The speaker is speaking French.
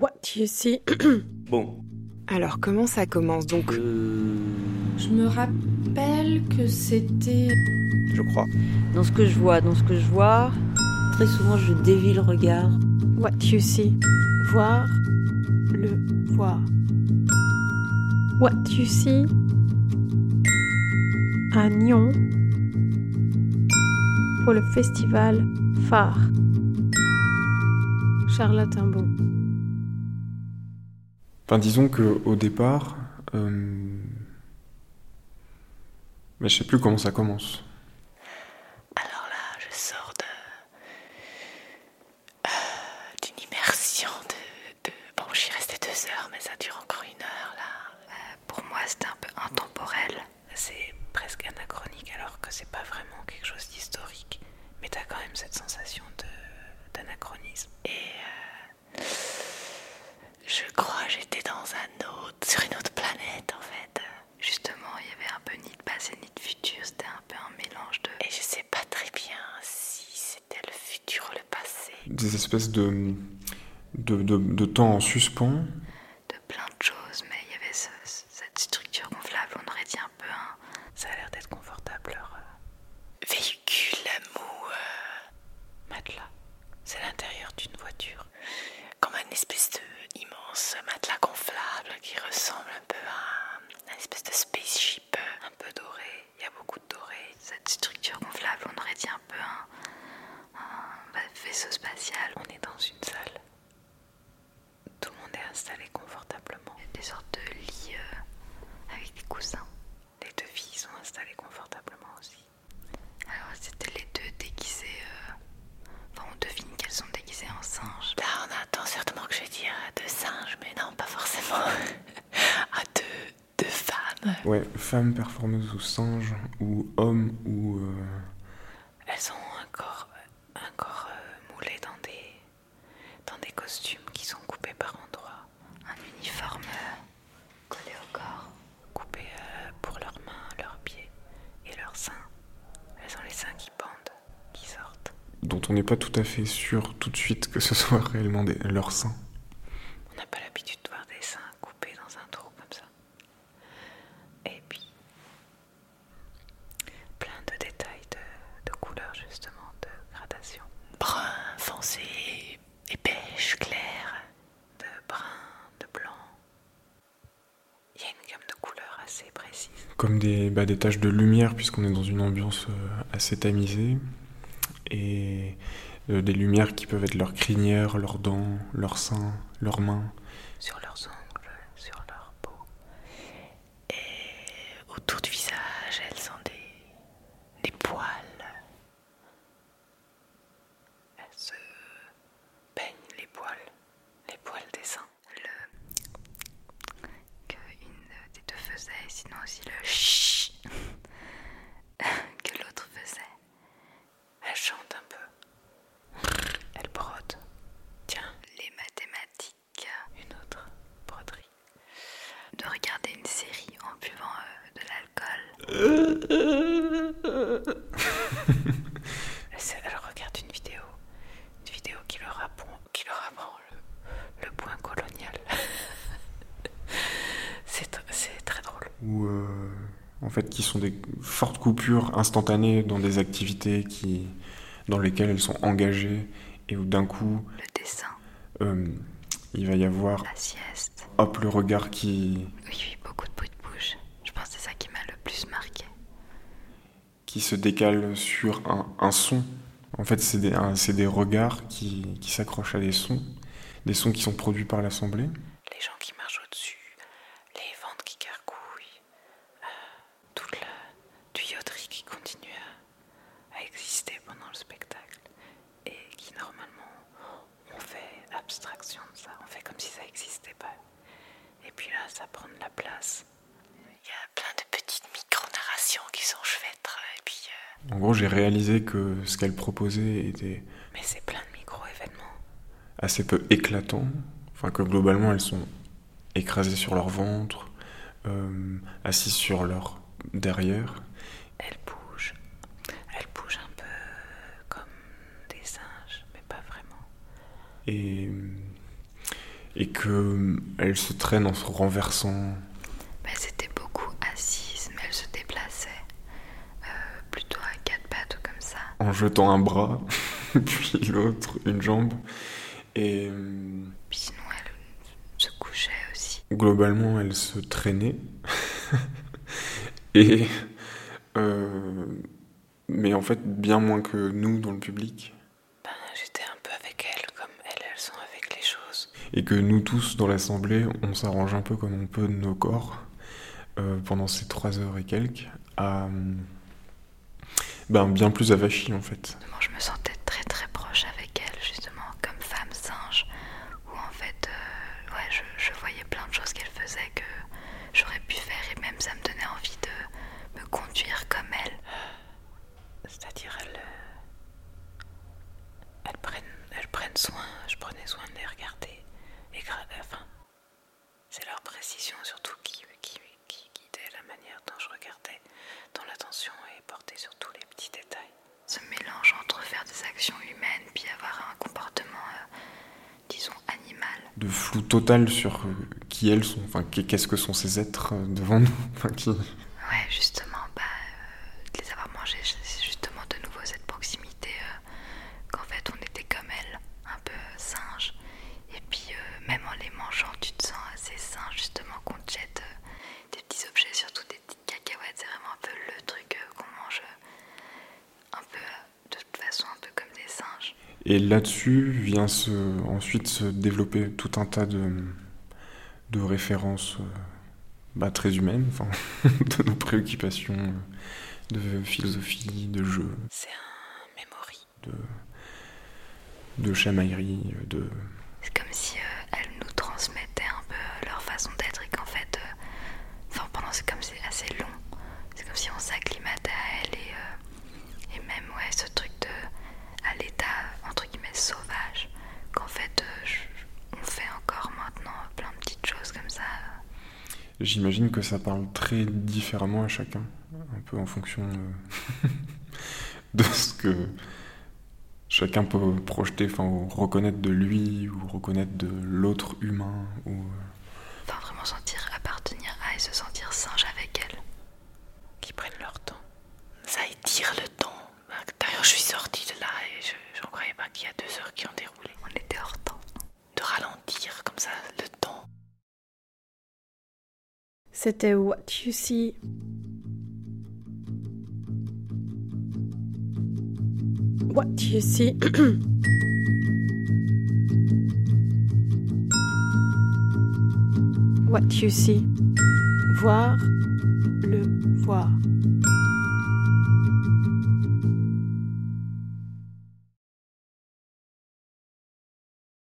What you see? Bon. Alors comment ça commence donc? Euh, Je me rappelle que c'était. je crois. Dans ce que je vois, dans ce que je vois, très souvent je dévie le regard. What you see? Voir. Le voir. What you see? À Nyon. Pour le festival phare. Charlotte Imbeau. Enfin, disons que au départ, euh... mais je sais plus comment ça commence. Alors là, je sors de euh, d'une immersion de, de- Bon, j'y restais deux heures, mais ça dure encore une heure là. Euh, pour moi, c'était un peu intemporel. C'est presque anachronique, alors que c'est pas vraiment quelque chose d'historique. Mais t'as quand même cette sensation de d'anachronisme. Et euh, je crois que j'étais dans un autre, sur une autre planète en fait. Justement, il y avait un peu ni de passé ni de futur. C'était un peu un mélange de. Et je sais pas très bien si c'était le futur ou le passé. Espèces de, de, de, de temps en suspens. de plein de choses, mais il y avait ce- ce- cette structure gonflable, on aurait dit un peu un... Ça a l'air d'être confortable, leur euh, véhicule mou euh, matelas. C'est l'intérieur d'une voiture, comme une espèce de immense matelas gonflable qui ressemble un peu à un- une espèce de spaceship euh, un peu doré. Il y a beaucoup de doré. Cette structure gonflable, on aurait dit un peu un, un bah, vaisseau spatial. On est dans une salle tout le monde est installé confortablement. Il y a des sortes de lits des coussins. Les deux filles sont installées confortablement aussi. Alors c'était les deux déguisées. euh, Enfin, on devine qu'elles sont déguisées en singes. Là, on attend certainement que je vais dire deux singes, mais non, pas forcément. à deux, deux femmes. Ouais, femmes performeuses ou singes, ou hommes, ou. euh, Elles ont un corps, un corps euh, moulé dans des, dans des costumes qui sont coupés par endroits. Un uniforme euh, collé au corps. Coupé euh, pour leurs mains, leurs pieds et leurs seins. Elles ont les seins qui pendent, qui sortent. dont on n'est pas tout à fait sûr tout de suite que ce soit réellement des, leur sein. On n'a pas l'habitude de voir des seins coupés dans un trou comme ça. Et puis, plein de détails de, de couleurs justement, de gradation. Brun, foncé, et beige clair, de brun, de blanc. Il y a une gamme de couleurs assez précise. Comme des, bah, des taches de lumière, puisqu'on est dans une ambiance euh, assez tamisée. Et euh, des lumières qui peuvent être leurs crinières, leurs dents, leurs seins, leurs mains sur leur peau. Et autour du visage, elles ont des, des poils. Elles se peignent les poils, les poils des seins. Le... Que une des deux faisait, sinon aussi le chut que l'autre faisait. Elle chante un peu. Elle brode. Tiens, les mathématiques. Une autre broderie. De regarder une série en buvant euh, de l'alcool. Elle, regarde une vidéo. Une vidéo qui leur apprend, qui leur apprend le, le point colonial. c'est très drôle. Ou euh, en fait qui sont des fortes coupures instantanées dans des activités qui, dans lesquelles elles sont engagées et où d'un coup Le dessin, euh, il va y avoir la sieste. hop le regard qui, Oui, oui, beaucoup de bruit de bouche. Je pense que c'est ça qui m'a le plus marqué. Qui se décale sur un, son. En fait, c'est des, des regards qui, qui s'accrochent à des sons, des sons qui sont produits par l'assemblée. les gens qui marchent au-dessus, les ventes qui gargouillent, euh, toute la tuyauterie qui continue à, à exister pendant le spectacle et qui normalement on fait abstraction de ça, on fait comme si ça n'existait pas. Et puis là, ça prend de la place. Il y a plein de petites micro-narrations qui s'enchevêtrent et puis... euh, En gros, j'ai réalisé que ce qu'elle proposait était mais c'est plein de micro-événements. assez peu éclatant. Enfin, que globalement, elles sont écrasées sur leur ventre, euh, assises sur leur derrière. Elle bouge. Elle bouge un peu comme des singes, mais pas vraiment. Et euh, et que elle se traîne en se renversant. Bah, elles étaient beaucoup assises, mais elles se déplaçaient. Euh, plutôt à quatre pattes ou comme ça. En jetant un bras, puis l'autre, une jambe. Et Puis sinon, elles se couchaient aussi. globalement, elle se traînait. et. euh, mais en fait, bien moins que nous dans le public. Ben, j'étais un peu avec elles, comme elles, elles sont avec les choses. Et que nous tous dans l'assemblée, on s'arrange un peu comme on peut de nos corps euh, pendant ces trois heures et quelques à. Ben, bien plus avachis en fait très très proche avec elles, justement, comme femme singe, où en fait, euh, ouais, je, je voyais plein de choses qu'elles faisaient que j'aurais pu faire, et même ça me donnait envie de me conduire comme elles. C'est-à-dire, elles, euh, elles, prennent, elles prennent soin, je prenais soin de les regarder, et gra- enfin, c'est leur précision surtout qui, qui, qui guidait la manière dont je regardais, dont l'attention est portée sur tous les petits détails. Ce mélange entre faire des actions humaines puis avoir un comportement, euh, disons, animal. De flou total sur euh, qui elles sont, enfin qu'est- qu'est-ce que sont ces êtres euh, devant nous. Enfin, qui... Ouais, justement, bah, euh, de les avoir mangés, c'est justement de nouveau cette proximité euh, qu'en fait on était comme elles, un peu euh, singes. Et puis euh, même en les mangeant, tu te sens assez singe, justement, qu'on te jette euh, des petits objets, surtout des petites cacahuètes. C'est vraiment un peu le truc euh, qu'on mange euh, un peu, euh, de toute façon, un peu comme des singes. Et là-dessus vient se, ensuite se développer tout un tas de, de références euh, bah, très humaines, enfin, de nos préoccupations, euh, de philosophie, de jeu, C'est un memory. de, de chamaillerie, euh, de... C'est comme si euh, elles nous transmettaient un peu euh, leur façon d'être et qu'en fait, euh, enfin pendant c'est comme c'est assez long, c'est comme si on s'acclimatait à elles et, euh, et même ouais ce truc de à l'état entre guillemets sauvage qu'en fait euh, je- on fait encore maintenant plein de petites choses comme ça. J'imagine que ça parle très différemment à chacun, un peu en fonction de ce que chacun peut projeter, enfin, ou reconnaître de lui, ou reconnaître de l'autre humain, ou... euh, Enfin vraiment sentir appartenir à et se sentir singe avec elles. Qui prennent leur temps. Ça étire le temps. D'ailleurs je suis sortie de là et je n'en croyais pas qu'il y a deux heures qui ont déroulé. On était hors temps. De ralentir comme ça le temps. C'était What You See. What You See. What You See. Voir le voir.